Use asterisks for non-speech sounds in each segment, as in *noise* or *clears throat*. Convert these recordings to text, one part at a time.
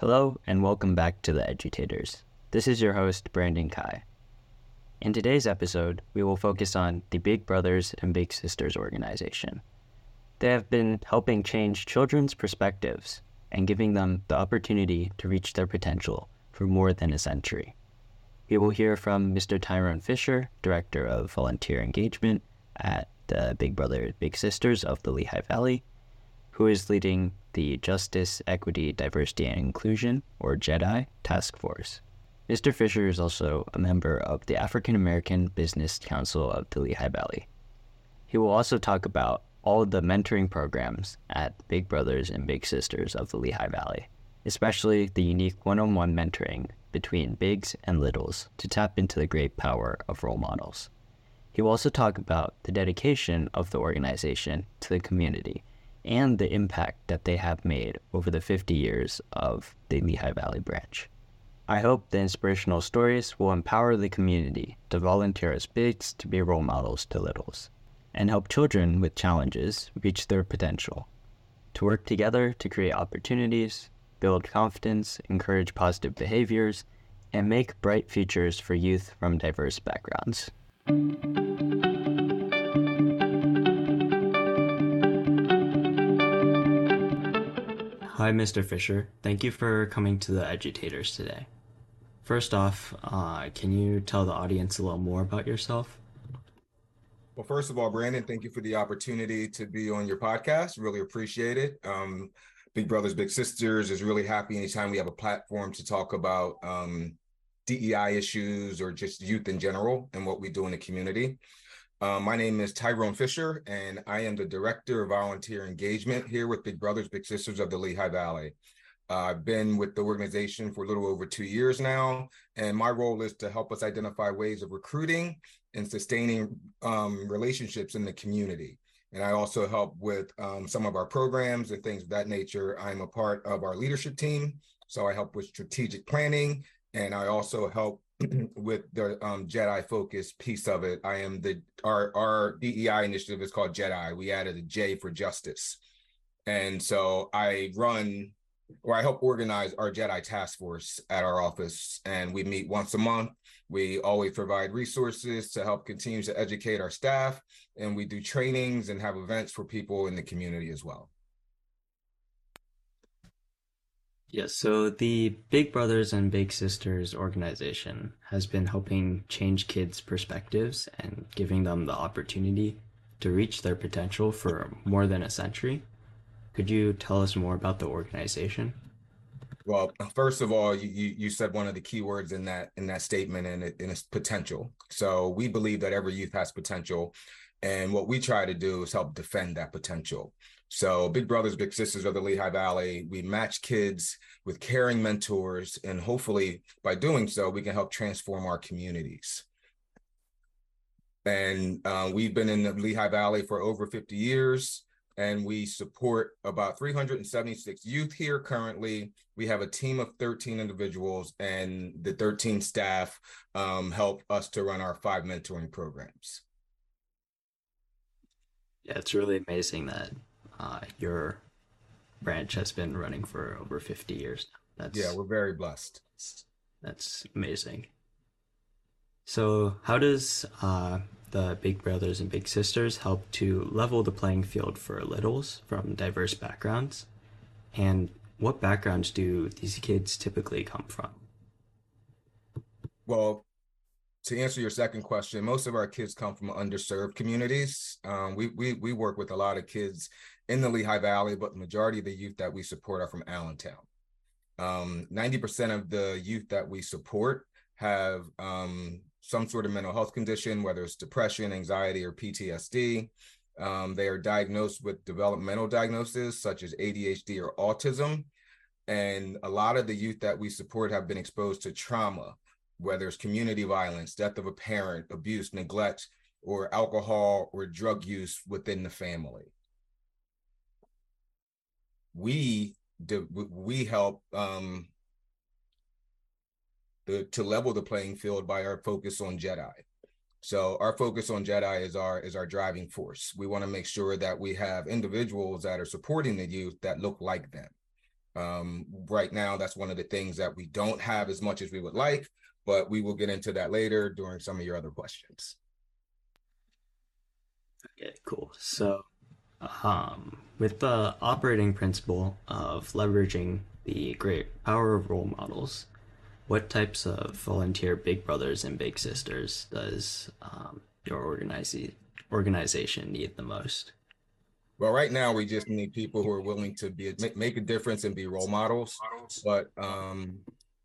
Hello, and welcome back to The Edutators. This is your host, Brandon Kai. In today's episode, we will focus on the Big Brothers and Big Sisters organization. They have been helping change children's perspectives and giving them the opportunity to reach their potential for more than a century. We will hear from Mr. Tyrone Fisher, Director of Volunteer Engagement at the Big Brother Big Sisters of the Lehigh Valley, who is leading the Justice, Equity, Diversity, and Inclusion, or JEDI, Task Force. Mr. Fisher is also a member of the African American Business Council of the Lehigh Valley. He will also talk about all of the mentoring programs at Big Brothers and Big Sisters of the Lehigh Valley, especially the unique one on one mentoring between bigs and littles to tap into the great power of role models. He will also talk about the dedication of the organization to the community and the impact that they have made over the 50 years of the Lehigh Valley branch. I hope the inspirational stories will empower the community to volunteer as bigs to be role models to littles and help children with challenges reach their potential. To work together to create opportunities, build confidence, encourage positive behaviors, and make bright futures for youth from diverse backgrounds. Hi, Mr. Fisher. Thank you for coming to the Edutators today. First off, uh, can you tell the audience a little more about yourself? Well, first of all, Brandon, thank you for the opportunity to be on your podcast. Really appreciate it. Um, Big Brothers Big Sisters is really happy anytime we have a platform to talk about um, DEI issues or just youth in general and what we do in the community. Uh, my name is Tyrone Fisher, and I am the Director of Volunteer Engagement here with Big Brothers Big Sisters of the Lehigh Valley. Uh, I've been with the organization for a little over two years now, and my role is to help us identify ways of recruiting and sustaining um, relationships in the community. And I also help with um, some of our programs and things of that nature. I'm a part of our leadership team, so I help with strategic planning, and I also help *clears throat* with the um, JEDI focus piece of it. I am the our our DEI initiative is called JEDI. We added a J for justice, and so I run or I help organize our JEDI task force at our office, and we meet once a month. We always provide resources to help continue to educate our staff, and we do trainings and have events for people in the community as well. Yes, so the Big Brothers and Big Sisters organization has been helping change kids' perspectives and giving them the opportunity to reach their potential for more than a century. Could you tell us more about the organization? Well, first of all, you, you said one of the key words in that in that statement, and, it, and it's potential. So we believe that every youth has potential, and what we try to do is help defend that potential. So, Big Brothers, Big Sisters of the Lehigh Valley, we match kids with caring mentors, and hopefully, by doing so, we can help transform our communities. And uh, we've been in the Lehigh Valley for over 50 years, and we support about 376 youth here currently. We have a team of 13 individuals, and the 13 staff um, help us to run our five mentoring programs. Yeah, it's really amazing that uh, your branch has been running for over 50 years now. That's, yeah, we're very blessed. That's amazing. So, how does uh, the Big Brothers and Big Sisters help to level the playing field for littles from diverse backgrounds? And what backgrounds do these kids typically come from? Well, to answer your second question, most of our kids come from underserved communities. Um, we, we we work with a lot of kids in the Lehigh Valley, but the majority of the youth that we support are from Allentown. Um, 90% of the youth that we support have um, some sort of mental health condition, whether it's depression, anxiety, or PTSD. Um, they are diagnosed with developmental diagnoses such as ADHD or autism. And a lot of the youth that we support have been exposed to trauma, whether it's community violence, death of a parent, abuse, neglect, or alcohol or drug use within the family. We do, we help um, the, to level the playing field by our focus on JEDI. So our focus on JEDI is our is our driving force. We want to make sure that we have individuals that are supporting the youth that look like them. Um, right now, that's one of the things that we don't have as much as we would like, but we will get into that later during some of your other questions. Okay, cool. So, um, with the operating principle of leveraging the great power of role models, what types of volunteer big brothers and big sisters does um, your organization organization need the most? Well, right now we just need people who are willing to be make a difference and be role models. But um,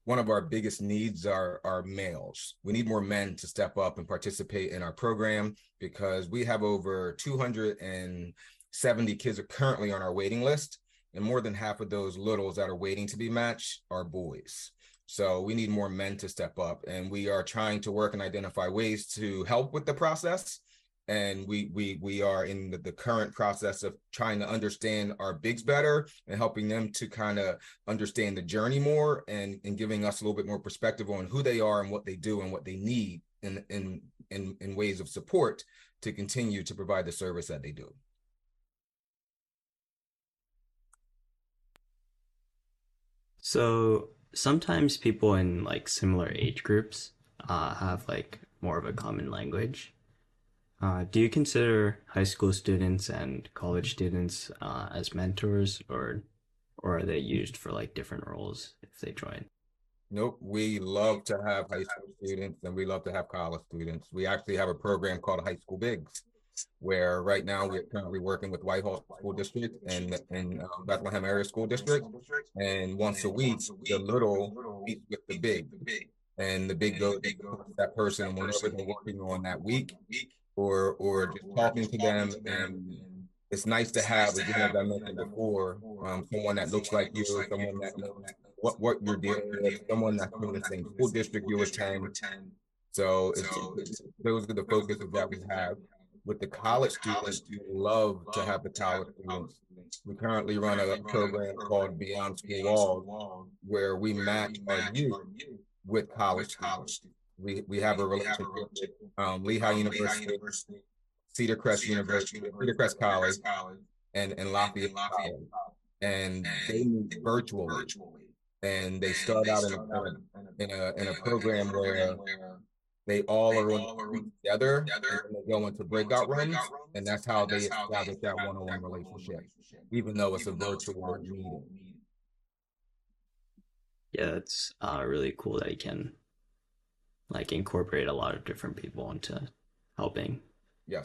one of our biggest needs are are males. We need more men to step up and participate in our program because we have over 270 kids are currently on our waiting list, and more than half of those littles that are waiting to be matched are boys. So we need more men to step up, and we are trying to work and identify ways to help with the process and we we we are in the, the, current process of trying to understand our bigs better and helping them to kind of understand the journey more and and giving us a little bit more perspective on who they are and what they do and what they need in in in, in ways of support to continue to provide the service that they do. So sometimes people in like similar age groups uh, have like more of a common language uh, do you consider high school students and college students uh, as mentors, or or are they used for like different roles if they join? Nope. We love to have high school students and we love to have college students. We actually have a program called High School Bigs, where right now we're currently working with Whitehall School District and in uh, Bethlehem Area School District. And once a week, the little meets with the big, and the big goes that person whenever they're working on that week or or just talking to them and it's nice to have again as I mentioned before um, someone that looks like you someone that knows what what you're dealing with someone that's in the same school district you attend. so it's, those are the focuses that we have. with the college students we love to have the college students. we currently run a program called Beyond School Walls where we match our youth with college students we we have a relationship. With um, Lehigh University, Cedar Crest University, Cedar Crest College, and and Lafayette College, and they meet virtually, and they start out in a in a in a program where they all are on together and they go into breakout rooms, and that's how they establish that one-on-one relationship, even though it's a virtual meeting. Yeah, it's uh, really cool that you can like incorporate a lot of different people into helping. Yeah.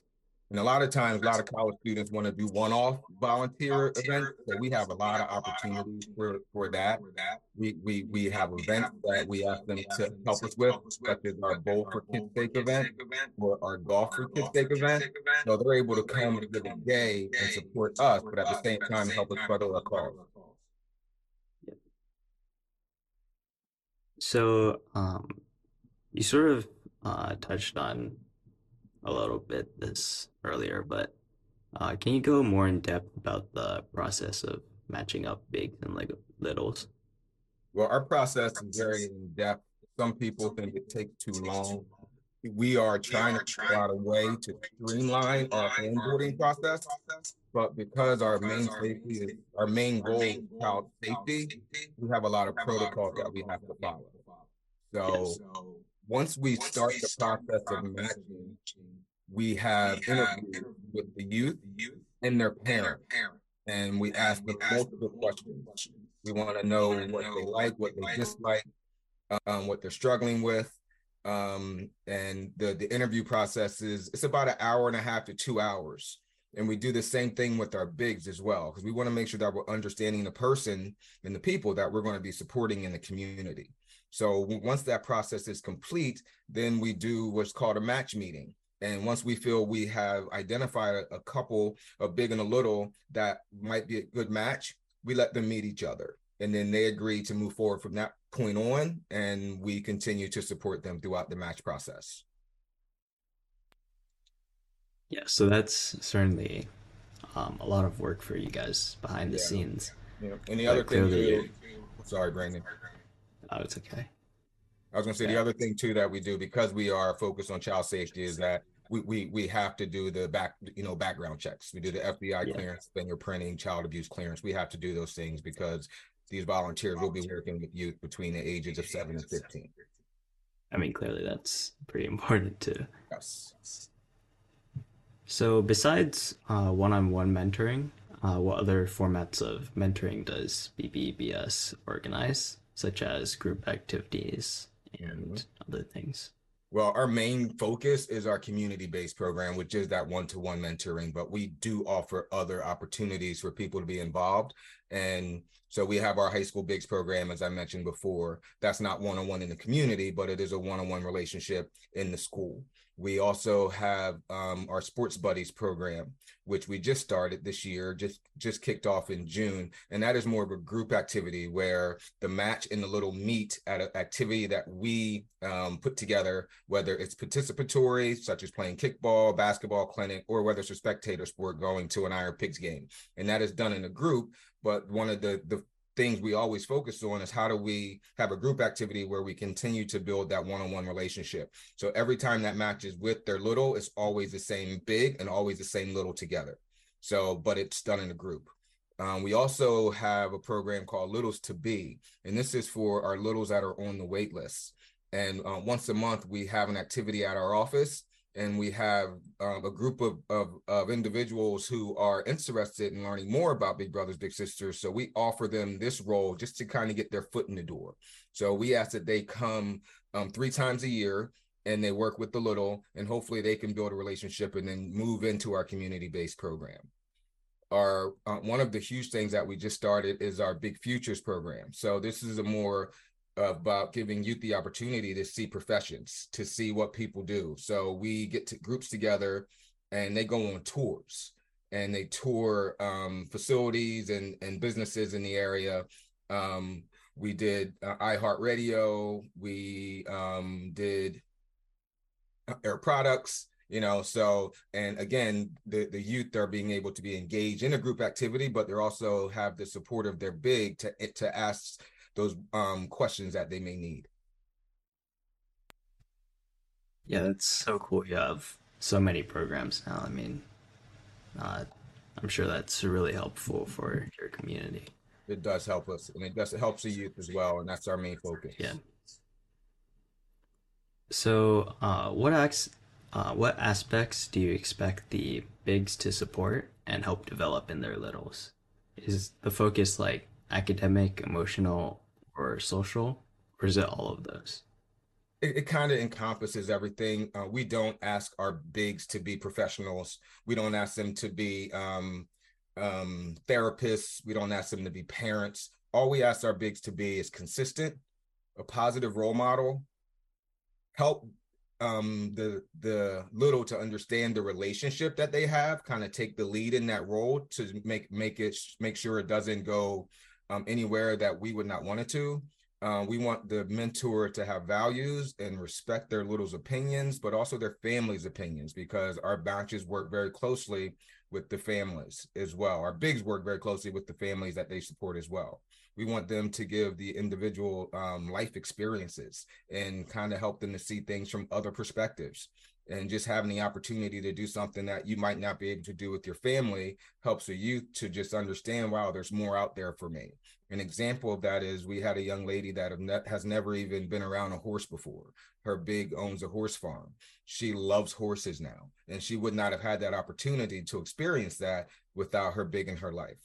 And a lot of times, a lot of college students want to do one-off volunteer events. So we have a lot of opportunities for, for that. We, we we have events that we ask them to help us with, such as our Bowl for Kids Sake event or our Golf for Kids Sake event. So they're able to come get a day and support us, but at the same time help us further our cause. So, um, you sort of uh, touched on a little bit this earlier, but uh, can you go more in depth about the process of matching up bigs and like littles? Well, our process is very in depth. Some people think it takes too long. We are trying to figure out a way to streamline our onboarding process, but because our main safety is our main goal is child safety, we have a lot of protocol that we have to follow. So once we start the process of matching, we have interviews with the youth youth and their parents, and we ask them multiple questions. We want to know what they like, what they dislike, um, what they're struggling with. Um, and the the interview process is it's about an hour and a half to two hours. And we do the same thing with our bigs as well, because we want to make sure that we're understanding the person and the people that we're going to be supporting in the community. So once that process is complete, then we do what's called a match meeting. And once we feel we have identified a, couple, a big and a little, that might be a good match, we let them meet each other. And then they agree to move forward from that point on. And we continue to support them throughout the match process. Yeah, so that's certainly um, a lot of work for you guys behind the yeah. scenes. Yeah. And the other thing, sorry, Brandon. Oh, it's okay. I was gonna say yeah. the other thing too that we do because we are focused on child safety is that we we we have to do the back you know background checks. We do the FBI yeah. clearance, fingerprinting, child abuse clearance. We have to do those things because these volunteers will be working with youth between the ages of seven and 15. I mean, clearly that's pretty important too. Yes. So, besides uh, one-on-one mentoring, uh, what other formats of mentoring does BBBS organize, such as group activities and mm-hmm. other things? Well, our main focus is our community based program, which is that one to one mentoring, but we do offer other opportunities for people to be involved. And so we have our high school bigs program, as I mentioned before. That's not one on one in the community, but it is a one on one relationship in the school. We also have um, our sports buddies program, which we just started this year, just just kicked off in June, and that is more of a group activity where the match and the little meet at an activity that we um, put together, whether it's participatory, such as playing kickball, basketball clinic, or whether it's a spectator sport going to an IronPigs game, and that is done in a group. But one of the the things we always focus on is how do we have a group activity where we continue to build that one-on-one relationship. So every time that matches with their little it's always the same big and always the same little together. So but it's done in a group. Um, we also have a program called littles to be and this is for our littles that are on the wait list. And uh, once a month we have an activity at our office and we have um, a group of, of, of individuals who are interested in learning more about Big Brothers Big Sisters. So we offer them this role just to kind of get their foot in the door. So we ask that they come um, three times a year and they work with the little, and hopefully they can build a relationship and then move into our community based program. Our uh, one of the huge things that we just started is our Big Futures program. So this is a more about giving youth the opportunity to see professions, to see what people do. So we get to groups together and they go on tours and they tour um, facilities and, and businesses in the area. Um, we did uh, iHeartRadio. We um, did uh, Air Products you know so and again the the youth are being able to be engaged in a group activity but they're also have the support of their big to to ask those um, questions that they may need. Yeah, that's so cool. You have so many programs now. I mean, uh, I'm sure that's really helpful for your community. It does help us, and it does it helps the youth as well, and that's our main focus. Yeah. So, uh, what acts, uh, what aspects do you expect the bigs to support and help develop in their littles? Is the focus like academic, emotional, or social, or is it all of those? It, it kind of encompasses everything. Uh, we don't ask our bigs to be professionals. We don't ask them to be um, um, therapists. We don't ask them to be parents. All we ask our bigs to be is consistent, a positive role model, help um the the little to understand the relationship that they have kind of take the lead in that role to make make it make sure it doesn't go um, anywhere that we would not want it to. Uh, we want the mentor to have values and respect their little's opinions, but also their family's opinions, because our batches work very closely with the families as well. Our bigs work very closely with the families that they support as well. We want them to give the individual um, life experiences and kind of help them to see things from other perspectives and just having the opportunity to do something that you might not be able to do with your family helps a youth to just understand wow there's more out there for me. An example of that is we had a young lady that has never even been around a horse before. Her big owns a horse farm. She loves horses now and she would not have had that opportunity to experience that without her big in her life.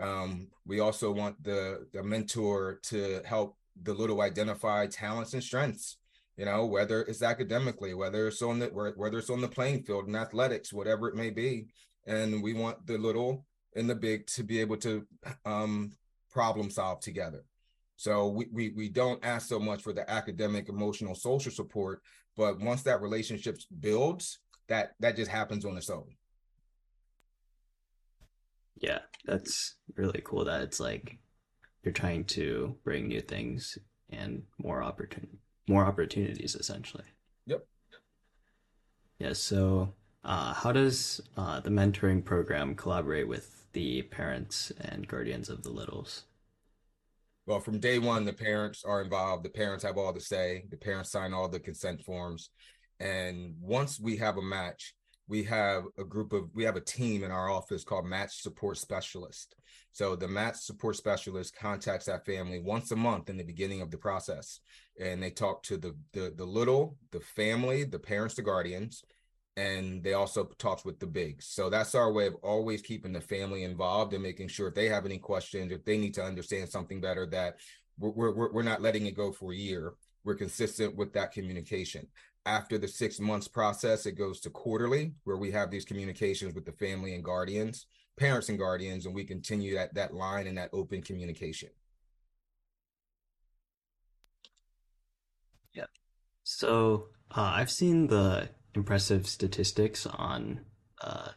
Um, we also want the the mentor to help the little identify talents and strengths you know whether it's academically whether it's on the whether it's on the playing field in athletics whatever it may be. And we want the little and the big to be able to um, problem solve together. So we, we we don't ask so much for the academic emotional social support but once that relationship builds that that just happens on its own. Yeah that's really cool that it's like you're trying to bring new things and more opportunity more opportunities essentially. Yep. Yeah. So, uh, how does uh, the mentoring program collaborate with the parents and guardians of the littles? Well, from day one, the parents are involved. The parents have all the say. The parents sign all the consent forms. And once we have a match, we have a group of we have a team in our office called match support specialist. So the match support specialist contacts that family once a month in the beginning of the process and they talk to the the, the little the family the parents the guardians and they also talks with the bigs. So that's our way of always keeping the family involved and making sure if they have any questions if they need to understand something better that we're, we're, we're not letting it go for a year we're consistent with that communication after the six months process, it goes to quarterly, where we have these communications with the family and guardians, parents and guardians, and we continue that that line and that open communication. Yeah. So uh, I've seen the impressive statistics on uh,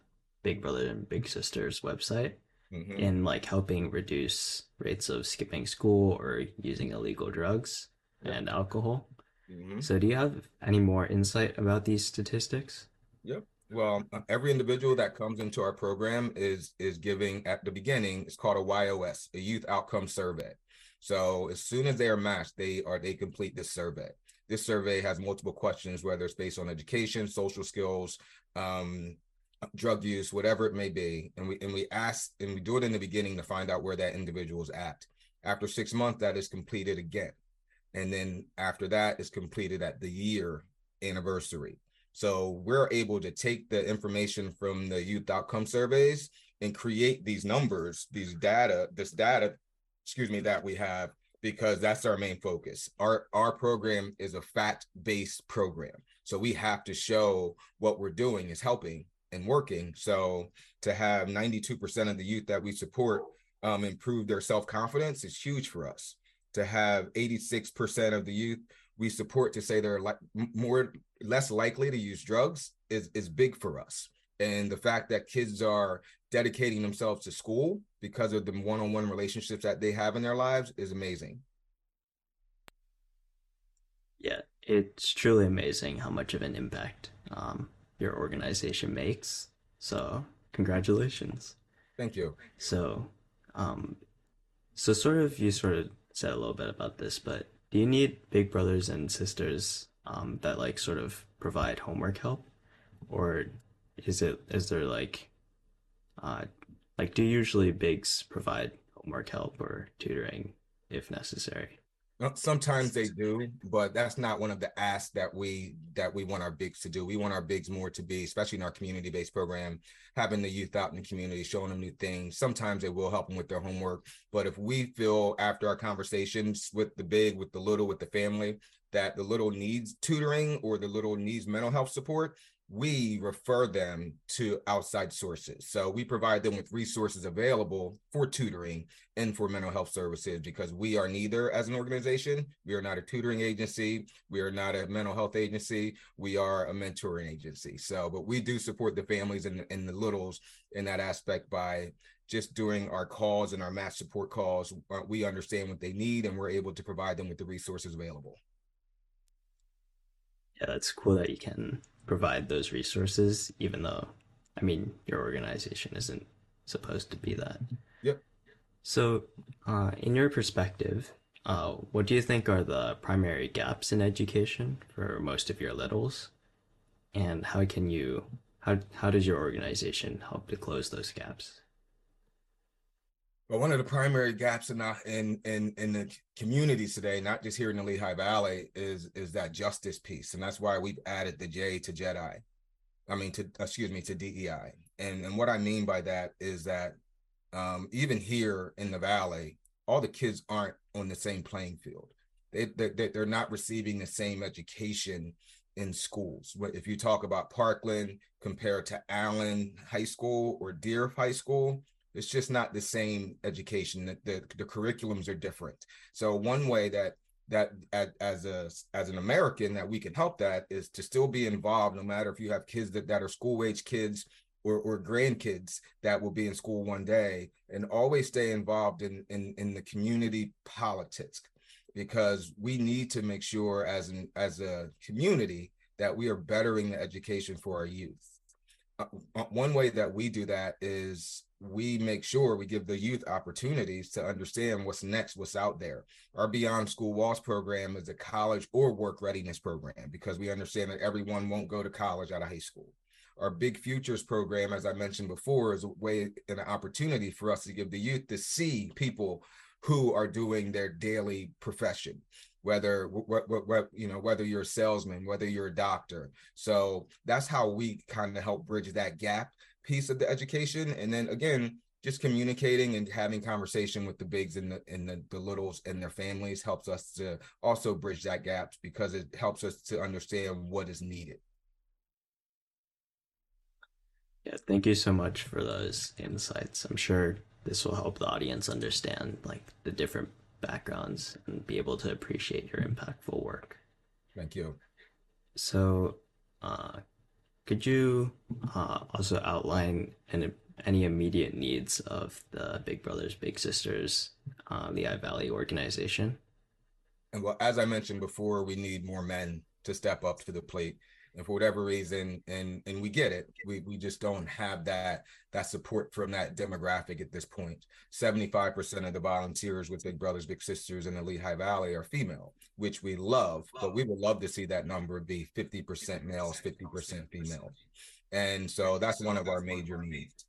Big Brother and Big Sisters website mm-hmm. in like helping reduce rates of skipping school or using illegal drugs and alcohol. Mm-hmm. So, do you have any more insight about these statistics? Yep. Well, every individual that comes into our program is is giving at the beginning. It's called a YOS, a Youth Outcome Survey. So, as soon as they are matched, they are they complete this survey. This survey has multiple questions, whether it's based on education, social skills, um, drug use, whatever it may be, and we and we ask and we do it in the beginning to find out where that individual is at. After six months, that is completed again and then after that is completed at the year anniversary. So we're able to take the information from the youth outcome surveys and create these numbers these data this data excuse me that we have because that's our main focus. Our our program is a fact based program. So we have to show what we're doing is helping and working. So to have 92% of the youth that we support um, improve their self-confidence is huge for us to have 86% of the youth we support to say they're like more less likely to use drugs is is big for us. And the fact that kids are dedicating themselves to school because of the one-on-one relationships that they have in their lives is amazing. Yeah it's truly amazing how much of an impact um, your organization makes. So congratulations. Thank you. So um, so sort of you sort of said a little bit about this, but do you need big brothers and sisters um, that like sort of provide homework help, or is it is there like, uh, like do usually bigs provide homework help or tutoring if necessary? Uh, sometimes they do, but that's not one of the asks that we that we want our bigs to do. We want our bigs more to be, especially in our community-based program, having the youth out in the community, showing them new things. Sometimes they will help them with their homework, but if we feel after our conversations with the big, with the little, with the family, that the little needs tutoring or the little needs mental health support, we refer them to outside sources. So we provide them with resources available for tutoring and for mental health services because we are neither as an organization. We are not a tutoring agency. We are not a mental health agency. We are a mentoring agency. So, but we do support the families and, and the littles in that aspect by just doing our calls and our match support calls. Uh, we understand what they need and we're able to provide them with the resources available. Yeah, that's cool that you can provide those resources, even though, I mean, your organization isn't supposed to be that. Yep. So, uh, in your perspective, uh, what do you think are the primary gaps in education for most of your littles, and how can you how how does your organization help to close those gaps? But one of the primary gaps in the, in in in the communities today, not just here in the Lehigh Valley, is is that justice piece, and that's why we've added the J to Jedi. I mean, to excuse me, to DEI, and and what I mean by that is that um, even here in the valley, all the kids aren't on the same playing field. They, they they're not receiving the same education in schools. If you talk about Parkland compared to Allen High School or Dieruff High School, it's just not the same education. The, the, the curriculums are different. So one way that that as a as an American that we can help that is to still be involved, no matter if you have kids that, that are school age kids or, or grandkids that will be in school one day, and always stay involved in in, in the community politics because we need to make sure as an as a community that we are bettering the education for our youth. Uh, one way that we do that is we make sure we give the youth opportunities to understand what's next, what's out there. Our Beyond School Walls program is a college or work readiness program because we understand that everyone won't go to college out of high school. our Big Futures program, as I mentioned before, is a way and an opportunity for us to give the youth to see people who are doing their daily profession whether what, what, what you know whether you're a salesman whether you're a doctor so that's how we kind of help bridge that gap piece of the education. And then again just communicating and having conversation with the bigs and the and the, the littles and their families helps us to also bridge that gap because it helps us to understand what is needed. Yeah thank you so much for those insights. I'm sure this will help the audience understand like the different backgrounds and be able to appreciate your impactful work. Thank you. So uh, could you uh, also outline an any immediate needs of the Big Brothers Big Sisters uh, Lehigh Valley organization? And well, as I mentioned before, we need more men to step up to the plate. And for whatever reason, and and we get it, we we just don't have that that support from that demographic at this point. Seventy five percent of the volunteers with Big Brothers Big Sisters in the Lehigh Valley are female, which we love, but we would love to see that number be fifty percent males, fifty percent females. And so that's one of our major needs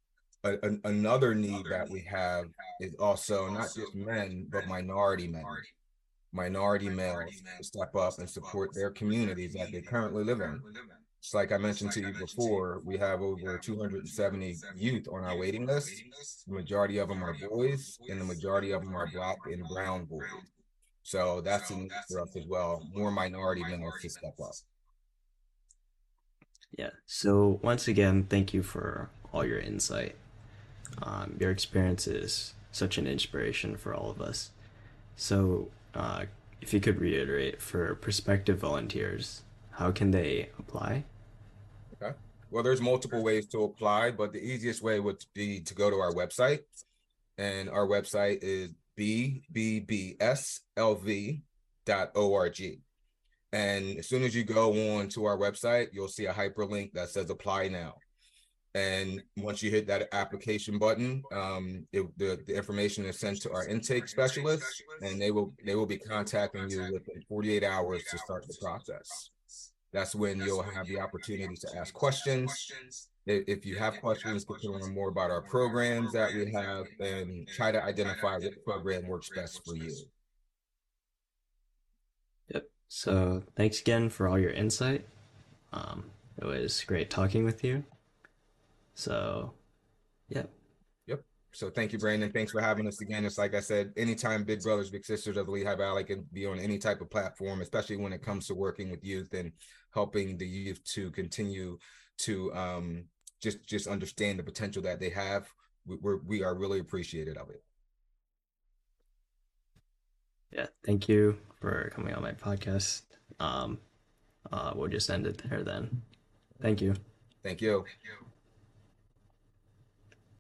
another need that we have is also not just men, but minority men, minority males to step up and support their communities that they currently live in. It's like I mentioned to you before, we have over 270 youth on our waiting list. The majority of them are boys, and the majority of them are black and brown boys. So that's a need for us as well. More minority males to step up. Yeah. So once again, thank you for all your insight. Um, your experience is such an inspiration for all of us. So, uh, if you could reiterate for prospective volunteers, how can they apply? Okay. Well, there's multiple ways to apply, but the easiest way would be to go to our website. And our website is bbbslv.org. And as soon as you go on to our website, you'll see a hyperlink that says apply now and once you hit that application button um, it, the, the information is sent to our intake specialist and they will they will be contacting you within 48 hours to start the process. That's when you'll have the opportunity to ask questions. If you have questions to learn more about our programs that we have and try to identify what program works best for you. Yep. So thanks again for all your insight. Um, it was great talking with you so, yep. Yep. So thank you, Brandon. Thanks for having us again. It's like I said, anytime Big Brothers, Big Sisters of the Lehigh Valley can be on any type of platform, especially when it comes to working with youth and helping the youth to continue to um, just just understand the potential that they have. We, we're we are really appreciated of it. Yeah, thank you for coming on my podcast. Um, uh, we'll just end it there then. Thank you. Thank you. Thank you.